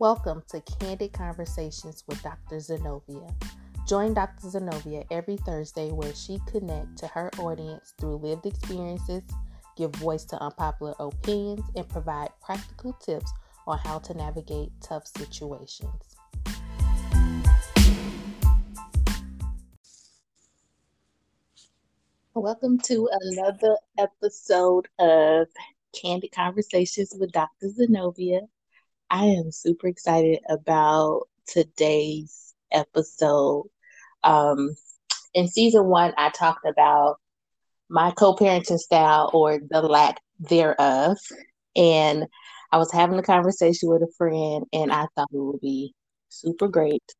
Welcome to Candid Conversations with Dr. Zenobia. Join Dr. Zenobia every Thursday where she connects to her audience through lived experiences, give voice to unpopular opinions, and provide practical tips on how to navigate tough situations. Welcome to another episode of Candid Conversations with Dr. Zenobia. I am super excited about today's episode. Um, in season one, I talked about my co parenting style or the lack thereof. And I was having a conversation with a friend, and I thought it would be super great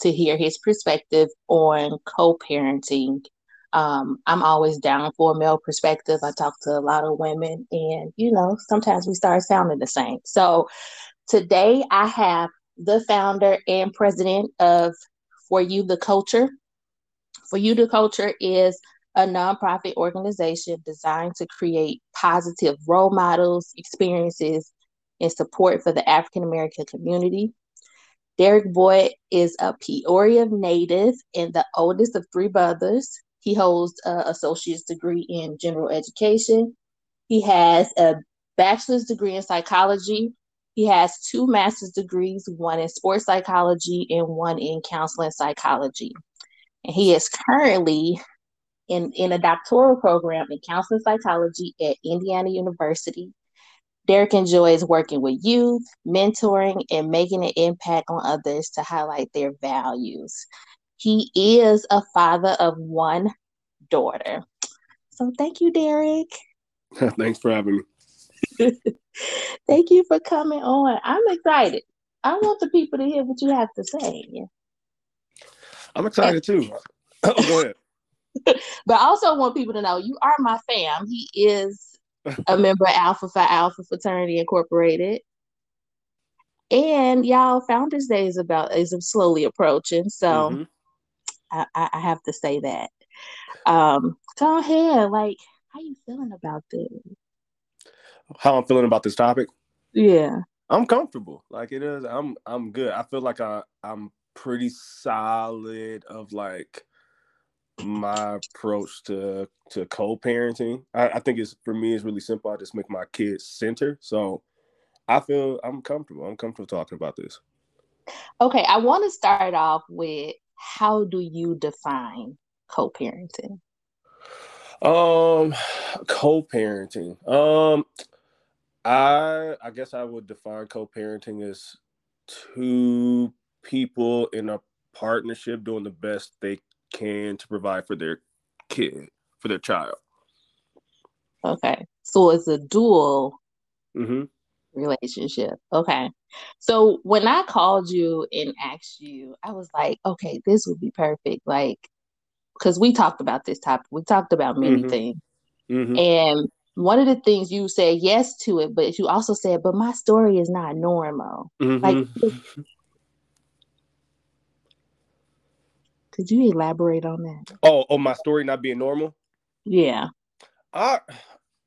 to hear his perspective on co parenting um, I'm always down for a male perspective. I talk to a lot of women, and you know, sometimes we start sounding the same. So today I have the founder and president of For You the Culture. For You the Culture is a nonprofit organization designed to create positive role models, experiences, and support for the African American community. Derek Boyd is a Peoria native and the oldest of three brothers. He holds an associate's degree in general education. He has a bachelor's degree in psychology. He has two master's degrees, one in sports psychology and one in counseling psychology. And he is currently in, in a doctoral program in counseling psychology at Indiana University. Derek enjoys working with youth, mentoring, and making an impact on others to highlight their values. He is a father of one daughter. So thank you, Derek. Thanks for having me. thank you for coming on. I'm excited. I want the people to hear what you have to say. I'm excited too. Go ahead. but I also want people to know you are my fam. He is a member of Alpha Phi Alpha Fraternity Incorporated. And y'all, Founders Day is about is slowly approaching. So mm-hmm. I, I have to say that. Um, go ahead. Like, how you feeling about this? How I'm feeling about this topic? Yeah. I'm comfortable. Like it is. I'm I'm good. I feel like I I'm pretty solid of like my approach to to co-parenting. I, I think it's for me it's really simple. I just make my kids center. So I feel I'm comfortable. I'm comfortable talking about this. Okay, I want to start off with how do you define co-parenting? Um, co-parenting. Um, I I guess I would define co-parenting as two people in a partnership doing the best they can to provide for their kid, for their child. Okay, so it's a dual mm-hmm. Relationship. Okay. So when I called you and asked you, I was like, okay, this would be perfect. Like, because we talked about this topic, we talked about many mm-hmm. things. Mm-hmm. And one of the things you said yes to it, but you also said, but my story is not normal. Mm-hmm. Like, could you elaborate on that? Oh, oh, my story not being normal? Yeah. I,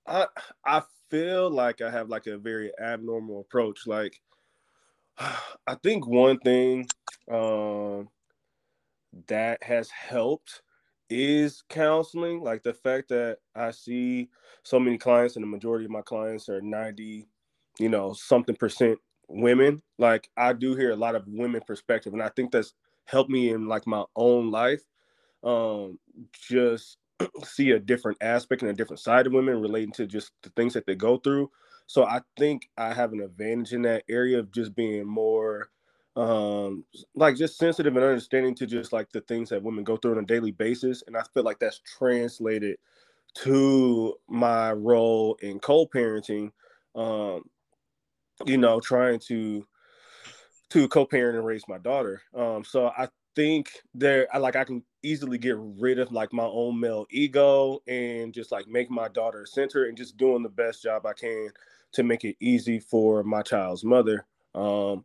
I, I feel like I have like a very abnormal approach. Like, I think one thing um, that has helped is counseling. Like the fact that I see so many clients, and the majority of my clients are 90, you know, something percent women. Like I do hear a lot of women perspective, and I think that's helped me in like my own life. Um, just see a different aspect and a different side of women relating to just the things that they go through. So I think I have an advantage in that area of just being more um like just sensitive and understanding to just like the things that women go through on a daily basis and i feel like that's translated to my role in co-parenting um you know trying to to co-parent and raise my daughter um so i think there i like i can easily get rid of like my own male ego and just like make my daughter center and just doing the best job i can to make it easy for my child's mother um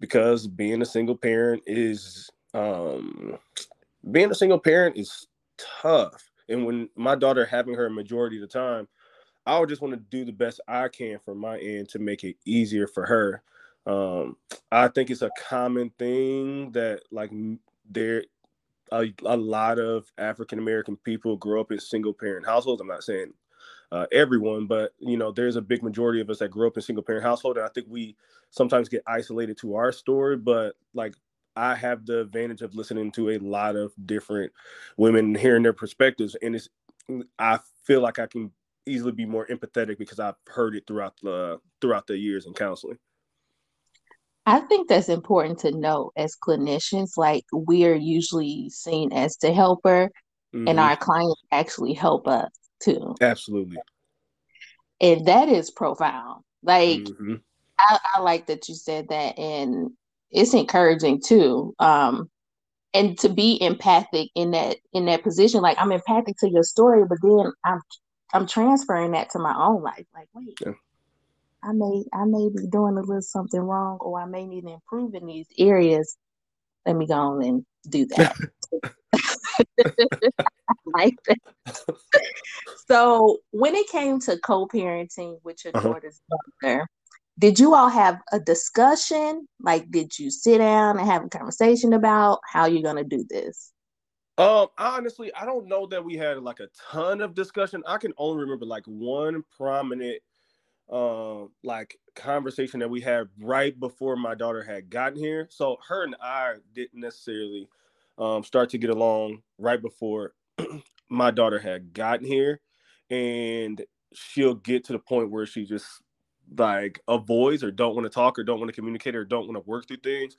because being a single parent is um being a single parent is tough. And when my daughter having her majority of the time i would just want to do the best i can from my end to make it easier for her Um, I think it's a common thing that like there a, a lot of African American people grow up in single parent households. I'm not saying uh, everyone, but you know, there's a big majority of us that grew up in single parent household, and I think we sometimes get isolated to our story. But like, I have the advantage of listening to a lot of different women hearing their perspectives, and it's I feel like I can easily be more empathetic because I've heard it throughout the throughout the years in counseling. I think that's important to know as clinicians. Like we're usually seen as the helper, mm-hmm. and our clients actually help us too. Absolutely. And that is profound. Like mm-hmm. I, I like that you said that, and it's encouraging too. Um, and to be empathic in that in that position, like I'm empathic to your story, but then I'm I'm transferring that to my own life. Like, wait, yeah. I may I may be doing a little something wrong, or I may need to improve in these areas. Let me go on and do that. like that. so when it came to co-parenting with your uh-huh. daughter's mother, did you all have a discussion? Like, did you sit down and have a conversation about how you're gonna do this? Um, honestly, I don't know that we had like a ton of discussion. I can only remember like one prominent um like conversation that we had right before my daughter had gotten here. So her and I didn't necessarily um start to get along right before my daughter had gotten here. And she'll get to the point where she just like avoids or don't want to talk or don't want to communicate or don't want to work through things.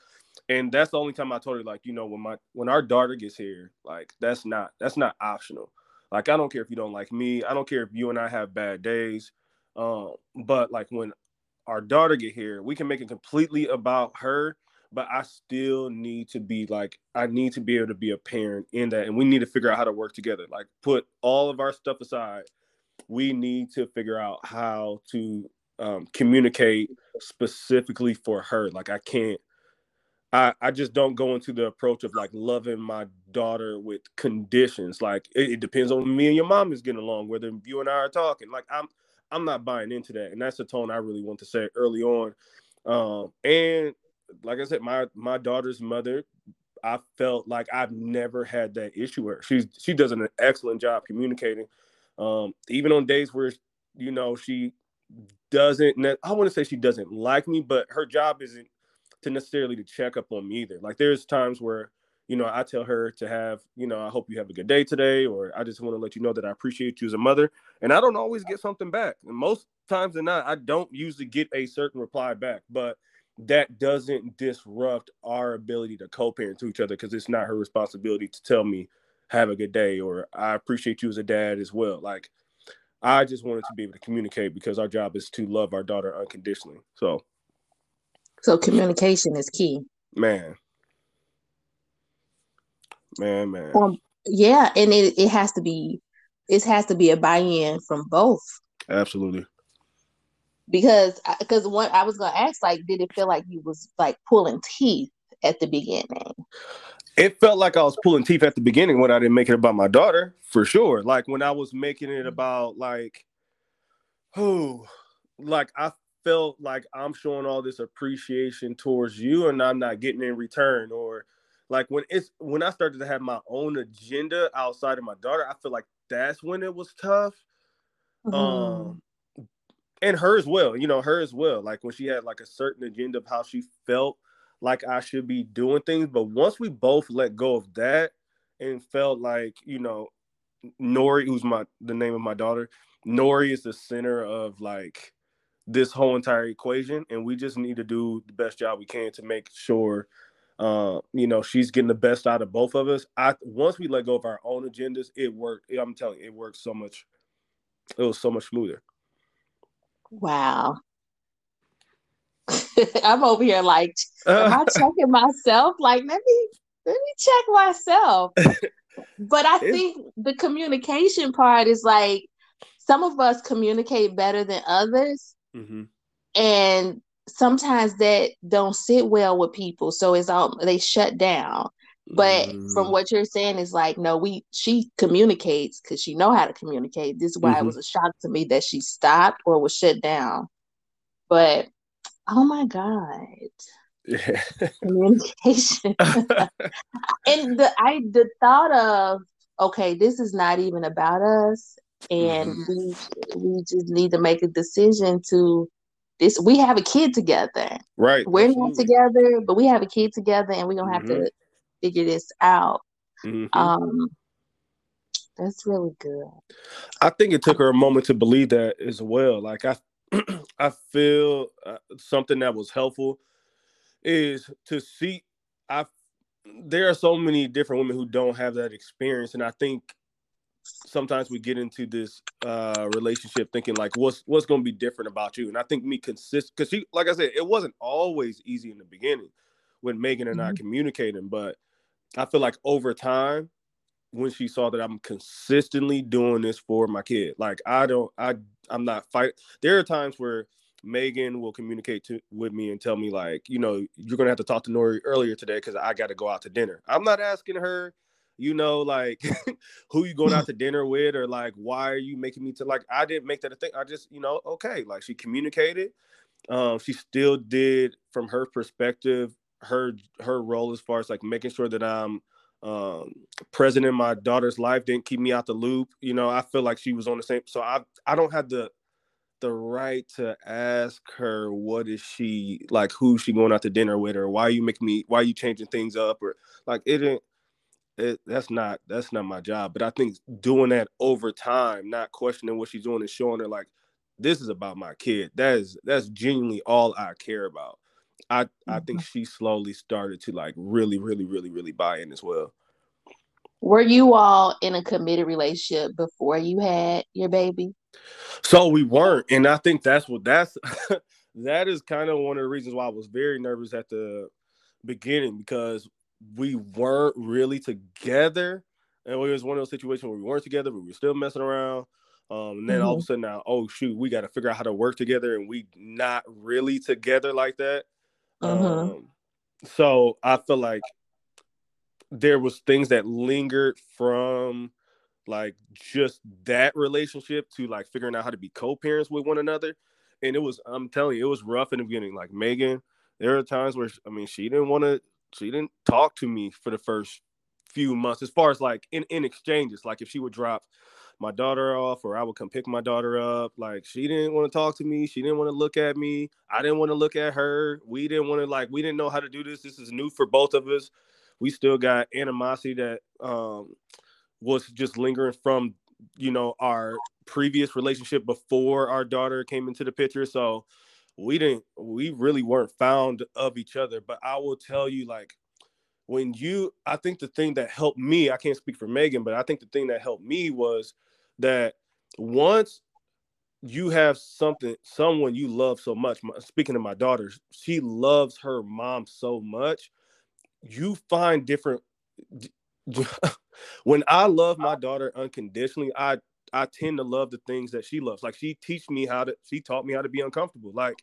And that's the only time i told her like you know when my when our daughter gets here like that's not that's not optional. Like i don't care if you don't like me. I don't care if you and i have bad days um but like when our daughter get here we can make it completely about her but i still need to be like i need to be able to be a parent in that and we need to figure out how to work together like put all of our stuff aside we need to figure out how to um, communicate specifically for her. Like I can't, I I just don't go into the approach of like loving my daughter with conditions. Like it, it depends on me and your mom is getting along, whether you and I are talking. Like I'm I'm not buying into that, and that's the tone I really want to say early on. Um, and like I said, my my daughter's mother, I felt like I've never had that issue with her. She's she does an excellent job communicating. Um, even on days where you know she doesn't I want to say she doesn't like me, but her job isn't to necessarily to check up on me either. Like there's times where, you know, I tell her to have, you know, I hope you have a good day today, or I just want to let you know that I appreciate you as a mother. And I don't always get something back. And most times than not, I don't usually get a certain reply back, but that doesn't disrupt our ability to co-parent to each other because it's not her responsibility to tell me have a good day or I appreciate you as a dad as well. Like I just wanted to be able to communicate because our job is to love our daughter unconditionally. So, so communication is key. Man, man, man. Um, yeah, and it, it has to be it has to be a buy-in from both. Absolutely. Because because what I was gonna ask, like, did it feel like you was like pulling teeth at the beginning? it felt like I was pulling teeth at the beginning when I didn't make it about my daughter, for sure. Like when I was making it about like, who, like I felt like I'm showing all this appreciation towards you and I'm not getting in return. Or like when it's when I started to have my own agenda outside of my daughter, I feel like that's when it was tough. Mm-hmm. Um and her as well, you know, her as well. Like when she had like a certain agenda of how she felt like I should be doing things. But once we both let go of that and felt like, you know, Nori, who's my the name of my daughter, Nori is the center of like this whole entire equation. And we just need to do the best job we can to make sure uh, you know, she's getting the best out of both of us. I once we let go of our own agendas, it worked. I'm telling you, it worked so much. It was so much smoother. Wow. I'm over here like, am I checking myself? Like, let me let me check myself. but I think the communication part is like some of us communicate better than others, mm-hmm. and sometimes that don't sit well with people. So it's all they shut down. But mm. from what you're saying is like, no, we she communicates because she know how to communicate. This is why mm-hmm. it was a shock to me that she stopped or was shut down. But Oh my God. Yeah. Communication. and the I the thought of okay, this is not even about us, and mm-hmm. we we just need to make a decision to this. We have a kid together, right? We're not together, but we have a kid together, and we're gonna have mm-hmm. to figure this out. Mm-hmm. Um, that's really good. I think it took her a moment to believe that as well. Like I, I feel uh, something that was helpful is to see. I there are so many different women who don't have that experience, and I think sometimes we get into this uh relationship thinking like what's what's going to be different about you and i think me consist because she like i said it wasn't always easy in the beginning with megan and mm-hmm. i communicating but i feel like over time when she saw that I'm consistently doing this for my kid. Like I don't I I'm not fight. There are times where Megan will communicate to, with me and tell me like, you know, you're gonna have to talk to Nori earlier today because I got to go out to dinner. I'm not asking her, you know, like who you going out to dinner with or like why are you making me to like I didn't make that a thing. I just, you know, okay, like she communicated. Um, she still did from her perspective her her role as far as like making sure that I'm um, present in my daughter's life didn't keep me out the loop. You know, I feel like she was on the same. So I I don't have the the right to ask her what is she like, who's she going out to dinner with, or why are you making me, why are you changing things up, or like it didn't. It, that's not that's not my job. But I think doing that over time, not questioning what she's doing, and showing her like this is about my kid. That is that's genuinely all I care about. I I think mm-hmm. she slowly started to like really, really, really, really buy in as well. Were you all in a committed relationship before you had your baby? So we weren't, and I think that's what that's that is kind of one of the reasons why I was very nervous at the beginning because we weren't really together, and it was one of those situations where we weren't together, but we were still messing around. Um, and then mm-hmm. all of a mm-hmm. sudden now, oh shoot, we got to figure out how to work together, and we not really together like that. Mm-hmm. Um, so I feel like there was things that lingered from like just that relationship to like figuring out how to be co-parents with one another. And it was, I'm telling you, it was rough in the beginning. Like Megan, there are times where I mean, she didn't want to, she didn't talk to me for the first few months, as far as like in, in exchanges. Like if she would drop my daughter off or I would come pick my daughter up. Like she didn't want to talk to me. She didn't want to look at me. I didn't want to look at her. We didn't want to like we didn't know how to do this. This is new for both of us. We still got animosity that um was just lingering from you know our previous relationship before our daughter came into the picture. So we didn't we really weren't found of each other. But I will tell you like when you i think the thing that helped me i can't speak for megan but i think the thing that helped me was that once you have something someone you love so much speaking of my daughter she loves her mom so much you find different when i love my daughter unconditionally i i tend to love the things that she loves like she teach me how to she taught me how to be uncomfortable like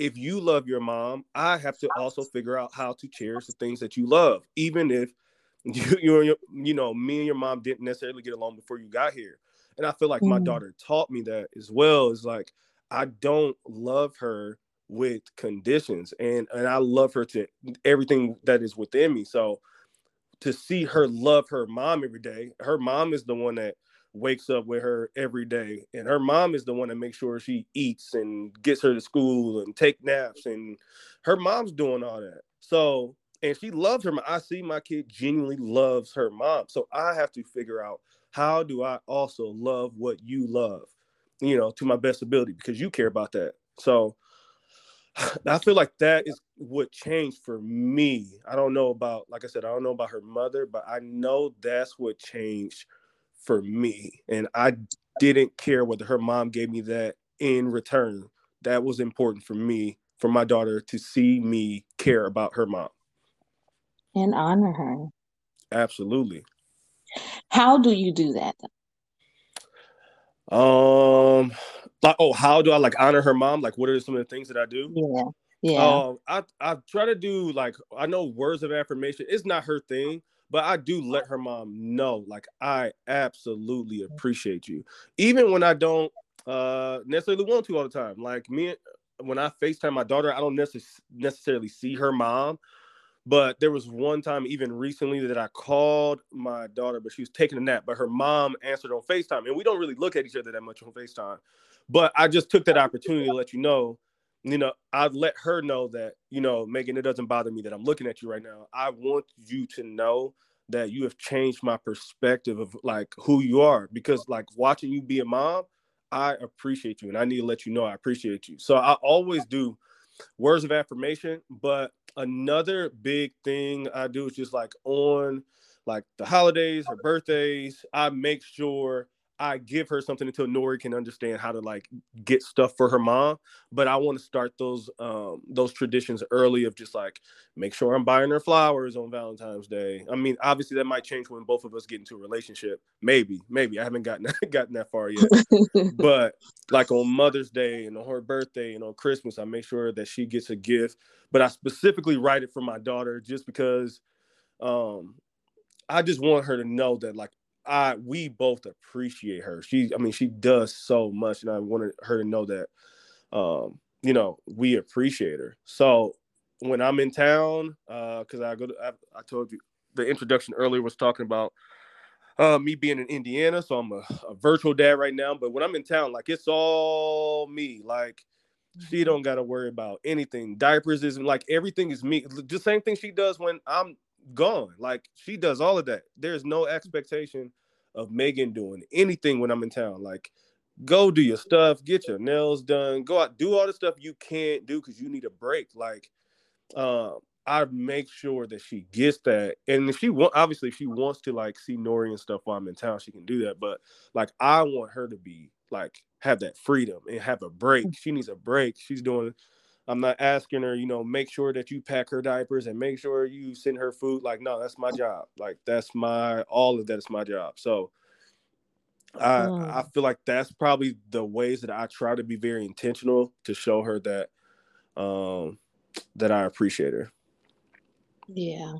if you love your mom, I have to also figure out how to cherish the things that you love, even if you you you know me and your mom didn't necessarily get along before you got here. And I feel like mm. my daughter taught me that as well. Is like I don't love her with conditions, and and I love her to everything that is within me. So to see her love her mom every day, her mom is the one that wakes up with her every day and her mom is the one that makes sure she eats and gets her to school and take naps and her mom's doing all that so and she loves her mom. i see my kid genuinely loves her mom so i have to figure out how do i also love what you love you know to my best ability because you care about that so I feel like that is what changed for me. I don't know about, like I said, I don't know about her mother, but I know that's what changed for me. And I didn't care whether her mom gave me that in return. That was important for me, for my daughter to see me care about her mom. And honor her. Absolutely. How do you do that? Um like oh, how do I like honor her mom? Like what are some of the things that I do? Yeah. Yeah. Um, I I try to do like I know words of affirmation. It's not her thing, but I do let her mom know, like, I absolutely mm. appreciate you. Even when I don't uh necessarily want to all the time. Like me when I FaceTime my daughter, I don't necess- necessarily see her mom. But there was one time, even recently, that I called my daughter, but she was taking a nap. But her mom answered on FaceTime, and we don't really look at each other that much on FaceTime. But I just took that opportunity to let you know, you know, I'd let her know that, you know, Megan, it doesn't bother me that I'm looking at you right now. I want you to know that you have changed my perspective of like who you are because like watching you be a mom, I appreciate you and I need to let you know I appreciate you. So I always do words of affirmation, but another big thing I do is just like on like the holidays or birthdays, I make sure I give her something until Nori can understand how to like get stuff for her mom. But I want to start those um those traditions early of just like make sure I'm buying her flowers on Valentine's Day. I mean, obviously that might change when both of us get into a relationship. Maybe, maybe I haven't gotten gotten that far yet. but like on Mother's Day and on her birthday and on Christmas, I make sure that she gets a gift. But I specifically write it for my daughter just because um I just want her to know that like I we both appreciate her. She, I mean, she does so much, and I wanted her to know that, um, you know, we appreciate her. So when I'm in town, uh, because I go to, I, I, told you the introduction earlier was talking about uh, me being in Indiana, so I'm a, a, virtual dad right now. But when I'm in town, like it's all me. Like she mm-hmm. don't got to worry about anything. Diapers isn't like everything is me. The same thing she does when I'm gone. Like she does all of that. There's no expectation of Megan doing anything when I'm in town. Like, go do your stuff, get your nails done, go out, do all the stuff you can't do because you need a break. Like, uh, I make sure that she gets that. And if she want, obviously, if she wants to like see Nori and stuff while I'm in town, she can do that. But like, I want her to be like have that freedom and have a break. She needs a break. She's doing I'm not asking her, you know, make sure that you pack her diapers and make sure you send her food. Like, no, that's my job. Like, that's my all of that is my job. So I mm. I feel like that's probably the ways that I try to be very intentional to show her that um that I appreciate her. Yeah.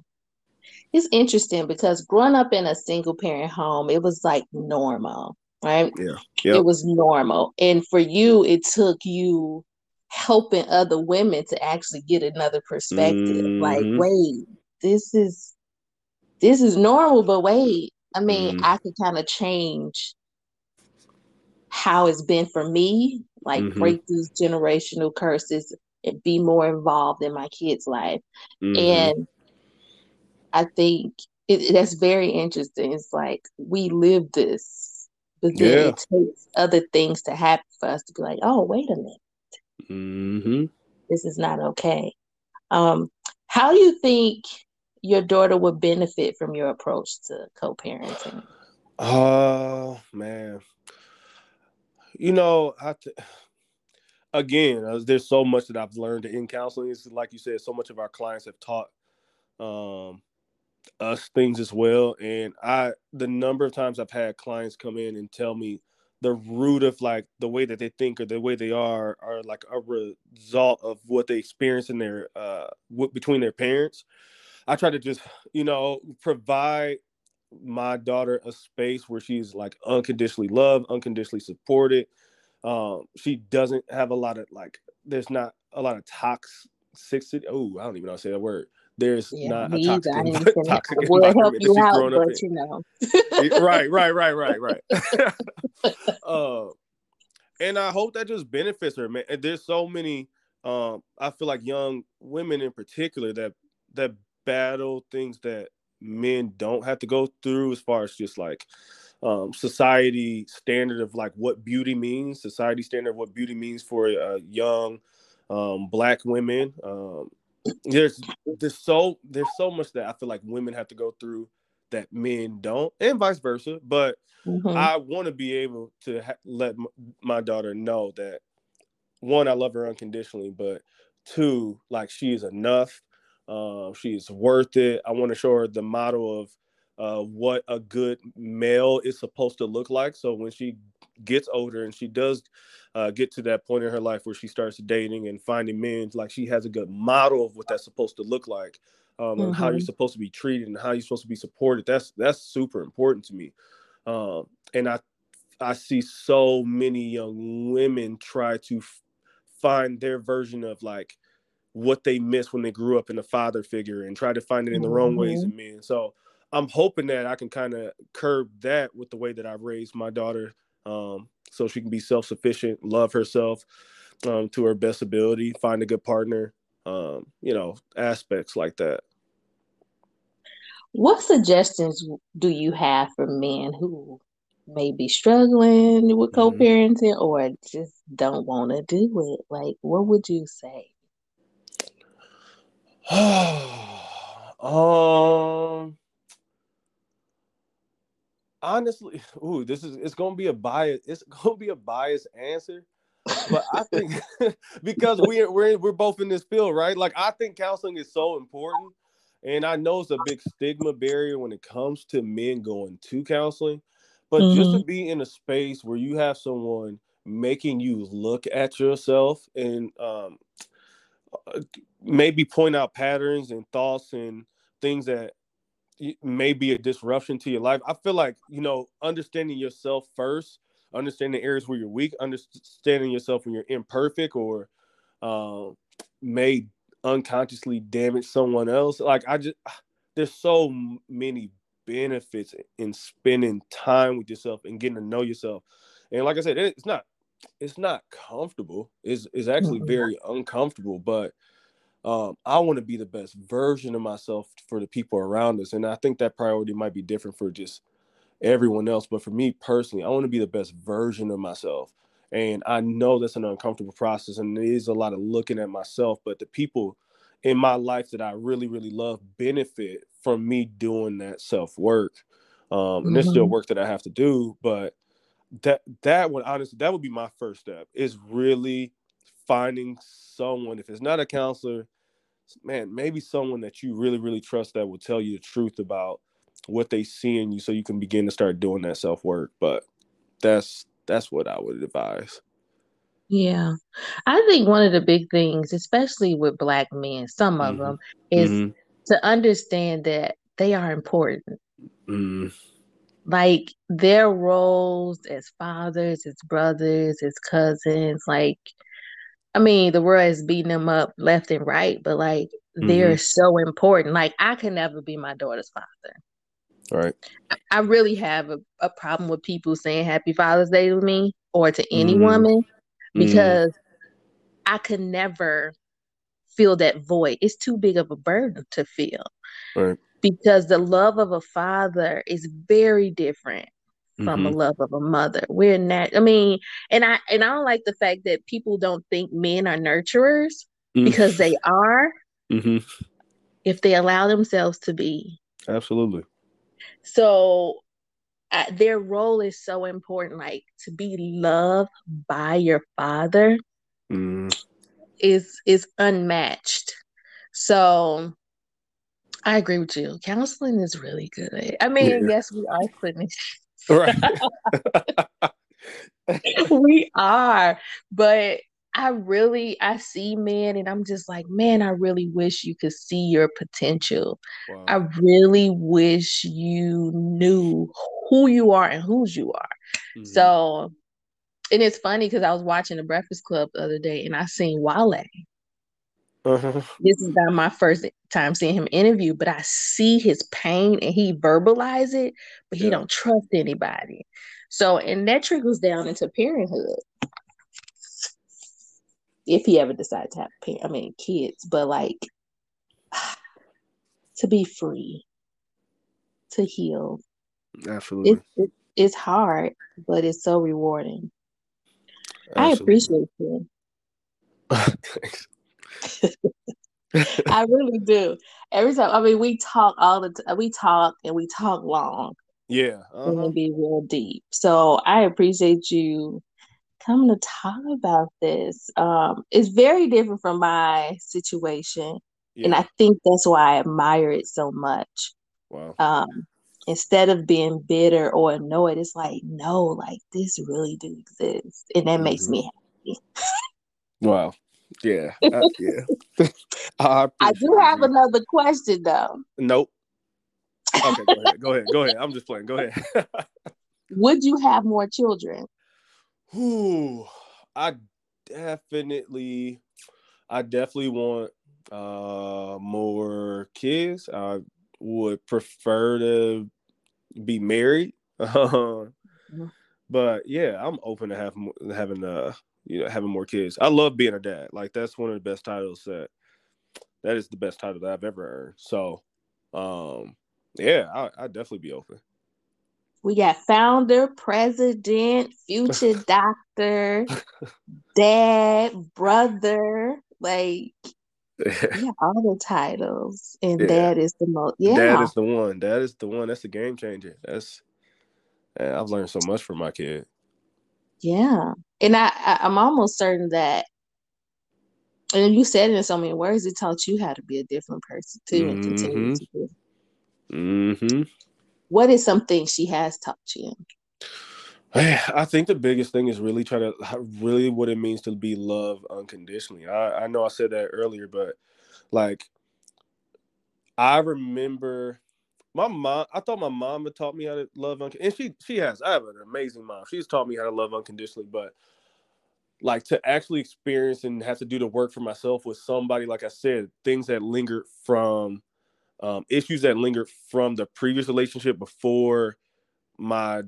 It's interesting because growing up in a single parent home, it was like normal, right? Yeah. Yep. It was normal. And for you, it took you helping other women to actually get another perspective. Mm-hmm. Like, wait, this is this is normal, but wait, I mean, mm-hmm. I could kind of change how it's been for me, like mm-hmm. break these generational curses and be more involved in my kids' life. Mm-hmm. And I think it, that's very interesting. It's like we live this, but then yeah. it takes other things to happen for us to be like, oh, wait a minute. Mm-hmm. This is not okay. Um, how do you think your daughter would benefit from your approach to co-parenting? Oh man, you know, I th- again, uh, there's so much that I've learned in counseling. It's like you said, so much of our clients have taught um, us things as well. And I, the number of times I've had clients come in and tell me the root of like the way that they think or the way they are are like a result of what they experience in their uh between their parents. I try to just you know provide my daughter a space where she's like unconditionally loved unconditionally supported. Um she doesn't have a lot of like there's not a lot of toxicity oh i don't even know how to say that word there's yeah, not a toxic, toxic I would help you out, but you know. right, right, right, right, right. uh, and I hope that just benefits her, man. There's so many. Um, I feel like young women in particular that that battle things that men don't have to go through, as far as just like um, society standard of like what beauty means, society standard of what beauty means for uh, young um, black women. Um, there's there's so there's so much that I feel like women have to go through that men don't, and vice versa. But mm-hmm. I want to be able to ha- let m- my daughter know that one, I love her unconditionally, but two, like she is enough. Uh, she's worth it. I want to show her the model of uh, what a good male is supposed to look like. So when she gets older and she does uh, get to that point in her life where she starts dating and finding men, like she has a good model of what that's supposed to look like, um, mm-hmm. and how you're mm-hmm. supposed to be treated and how you're supposed to be supported. That's that's super important to me. Um, and I I see so many young women try to f- find their version of like what they missed when they grew up in a father figure and try to find it in the mm-hmm. wrong ways in men. So I'm hoping that I can kind of curb that with the way that I raised my daughter, um, so she can be self sufficient, love herself um, to her best ability, find a good partner, um, you know, aspects like that. What suggestions do you have for men who may be struggling with mm-hmm. co-parenting mm-hmm. or just don't want to do it? Like, what would you say? Oh um honestly, ooh, this is it's gonna be a bias. It's gonna be a biased answer, but I think because we're we're we're both in this field, right? Like I think counseling is so important, and I know it's a big stigma barrier when it comes to men going to counseling, but mm-hmm. just to mm-hmm. be in a space where you have someone making you look at yourself and um, uh, maybe point out patterns and thoughts and things that may be a disruption to your life. I feel like, you know, understanding yourself first, understanding areas where you're weak, understanding yourself when you're imperfect or uh, may unconsciously damage someone else. Like, I just, there's so many benefits in spending time with yourself and getting to know yourself. And like I said, it's not, it's not comfortable. It's, it's actually mm-hmm. very uncomfortable, but um, I want to be the best version of myself for the people around us. And I think that priority might be different for just everyone else. But for me personally, I want to be the best version of myself. And I know that's an uncomfortable process and it is a lot of looking at myself, but the people in my life that I really, really love benefit from me doing that self work. Um, and mm-hmm. there's still mm-hmm. work that I have to do, but that that would honestly that would be my first step is really finding someone, if it's not a counselor, man, maybe someone that you really, really trust that will tell you the truth about what they see in you so you can begin to start doing that self work. But that's that's what I would advise. Yeah. I think one of the big things, especially with black men, some mm-hmm. of them, is mm-hmm. to understand that they are important. Mm. Like their roles as fathers, as brothers, as cousins, like I mean, the world is beating them up left and right, but like mm-hmm. they're so important. Like I can never be my daughter's father. Right. I really have a, a problem with people saying happy Father's Day to me or to any mm-hmm. woman mm-hmm. because mm-hmm. I could never feel that void. It's too big of a burden to feel. Right. Because the love of a father is very different from mm-hmm. a love of a mother. We're not I mean, and I and I don't like the fact that people don't think men are nurturers mm-hmm. because they are. Mm-hmm. If they allow themselves to be. Absolutely. So uh, their role is so important like to be loved by your father mm. is is unmatched. So I agree with you. Counseling is really good. I mean, yeah. yes, we are clinicians. Right. we are, but I really I see men and I'm just like, man, I really wish you could see your potential. Wow. I really wish you knew who you are and whose you are. Mm-hmm. So and it's funny because I was watching the Breakfast Club the other day and I seen Wale. Uh-huh. This is not my first time seeing him interview, but I see his pain and he verbalize it, but he yeah. don't trust anybody. So, and that trickles down into parenthood. If he ever decides to have, parent, I mean, kids, but like to be free, to heal. Absolutely, it, it, it's hard, but it's so rewarding. Absolutely. I appreciate you. I really do. Every time, I mean, we talk all the time. We talk and we talk long. Yeah, uh-huh. and be real deep. So I appreciate you coming to talk about this. Um, it's very different from my situation, yeah. and I think that's why I admire it so much. Wow. Um, instead of being bitter or annoyed, it's like, no, like this really do exist, and that mm-hmm. makes me happy. wow. Yeah, uh, yeah. I, I do have another question though. Nope. Okay, go ahead. Go ahead. Go ahead. I'm just playing. Go ahead. Would you have more children? Ooh, I definitely, I definitely want uh more kids. I would prefer to be married. mm-hmm. But yeah, I'm open to have having uh you know having more kids. I love being a dad. Like that's one of the best titles that that is the best title that I've ever earned. So um yeah, I I definitely be open. We got founder, president, future doctor, dad, brother, like yeah, all the titles, and yeah. dad is the most. Yeah, dad is the one. Dad is the one. That's the game changer. That's. I've learned so much from my kid. Yeah, and I, I I'm almost certain that, and you said it in so many words, it taught you how to be a different person too, and mm-hmm. continue to be. Mm-hmm. What is something she has taught you? I think the biggest thing is really try to really what it means to be loved unconditionally. I, I know I said that earlier, but like I remember my mom. I thought my mom had taught me how to love unconditionally, and she she has. I have an amazing mom. She's taught me how to love unconditionally, but like to actually experience and have to do the work for myself with somebody, like I said, things that lingered from um, issues that lingered from the previous relationship before my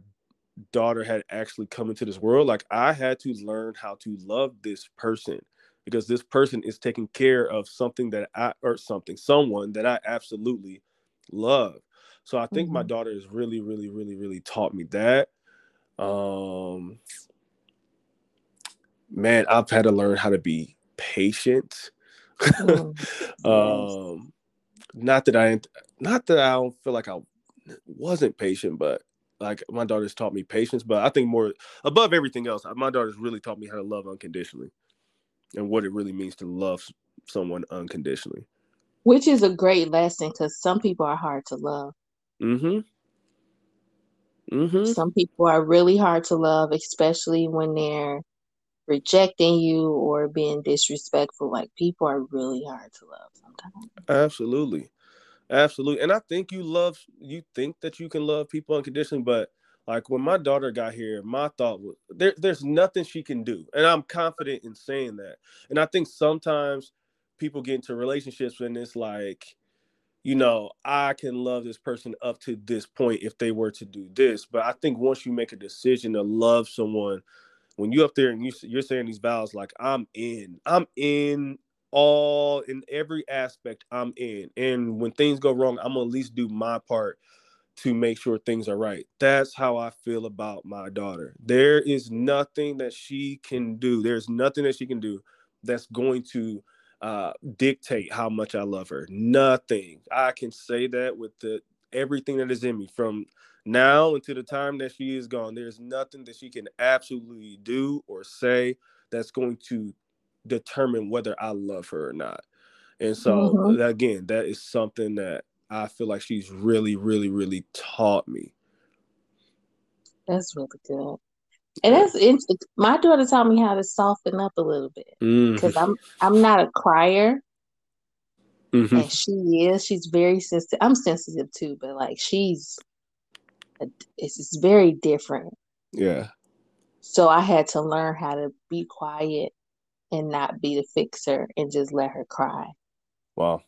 daughter had actually come into this world. Like I had to learn how to love this person because this person is taking care of something that I or something, someone that I absolutely love. So I think mm-hmm. my daughter has really, really, really, really taught me that. Um man, I've had to learn how to be patient. Mm-hmm. um not that I not that I don't feel like I wasn't patient, but like my daughter's taught me patience. But I think more above everything else, my daughter's really taught me how to love unconditionally and what it really means to love someone unconditionally. Which is a great lesson because some people are hard to love. Mm-hmm. Mm-hmm. Some people are really hard to love, especially when they're rejecting you or being disrespectful. Like people are really hard to love sometimes. Absolutely. Absolutely. And I think you love you think that you can love people unconditionally, but like when my daughter got here, my thought was there, there's nothing she can do. And I'm confident in saying that. And I think sometimes people get into relationships and it's like, you know, I can love this person up to this point if they were to do this. But I think once you make a decision to love someone when you up there and you you're saying these vows like I'm in, I'm in all in every aspect I'm in. And when things go wrong, I'm gonna at least do my part to make sure things are right. That's how I feel about my daughter. There is nothing that she can do. There's nothing that she can do that's going to uh, dictate how much I love her. Nothing. I can say that with the everything that is in me from now until the time that she is gone, there's nothing that she can absolutely do or say that's going to determine whether I love her or not. And so mm-hmm. again, that is something that I feel like she's really, really, really taught me. That's really good. And that's interesting. My daughter taught me how to soften up a little bit because mm-hmm. I'm I'm not a crier, mm-hmm. and she is. She's very sensitive. I'm sensitive too, but like she's it's, it's very different. Yeah. So I had to learn how to be quiet and not be the fixer and just let her cry. Wow.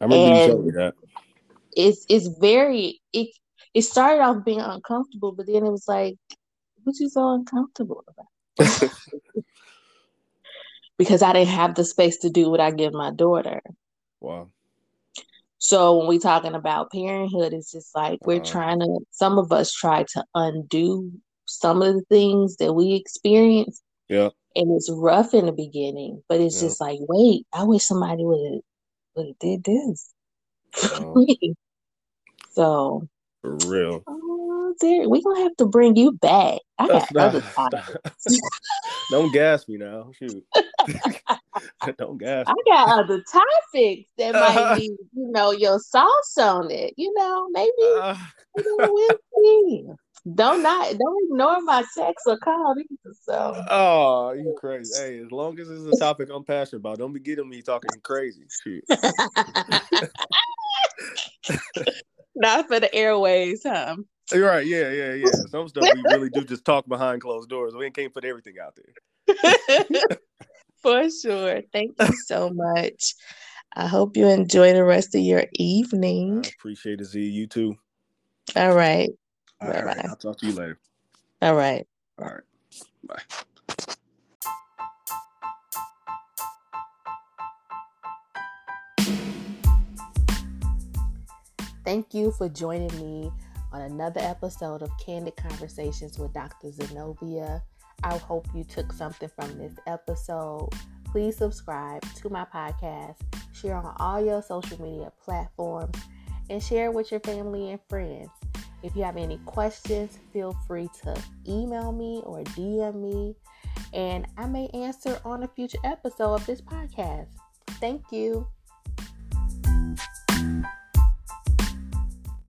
I remember and you told me that. It's it's very it it started off being uncomfortable, but then it was like, what you so uncomfortable about? because I didn't have the space to do what I give my daughter. Wow. So when we talking about parenthood, it's just like we're uh, trying to. Some of us try to undo some of the things that we experience. Yeah. And it's rough in the beginning, but it's yeah. just like, wait, I wish somebody would have would have did this. so for real. We gonna have to bring you back. I got not, other topics. don't gas me now. Shoot. don't gas. Me. I got other topics that might be, you know, your sauce on it. You know, maybe uh, we'll see. Don't not don't ignore my sex or call either. So oh, you crazy. Hey, as long as it's a topic I'm passionate about, don't be getting me talking crazy. Shoot. Not for the airways, huh? You're right. Yeah, yeah, yeah. Some stuff we really do just talk behind closed doors. We can't put everything out there. For sure. Thank you so much. I hope you enjoy the rest of your evening. I appreciate it, Z. You too. All right. All right. I'll talk to you later. All right. All right. Bye. Thank you for joining me on another episode of Candid Conversations with Dr. Zenobia. I hope you took something from this episode. Please subscribe to my podcast, share on all your social media platforms, and share with your family and friends. If you have any questions, feel free to email me or DM me, and I may answer on a future episode of this podcast. Thank you.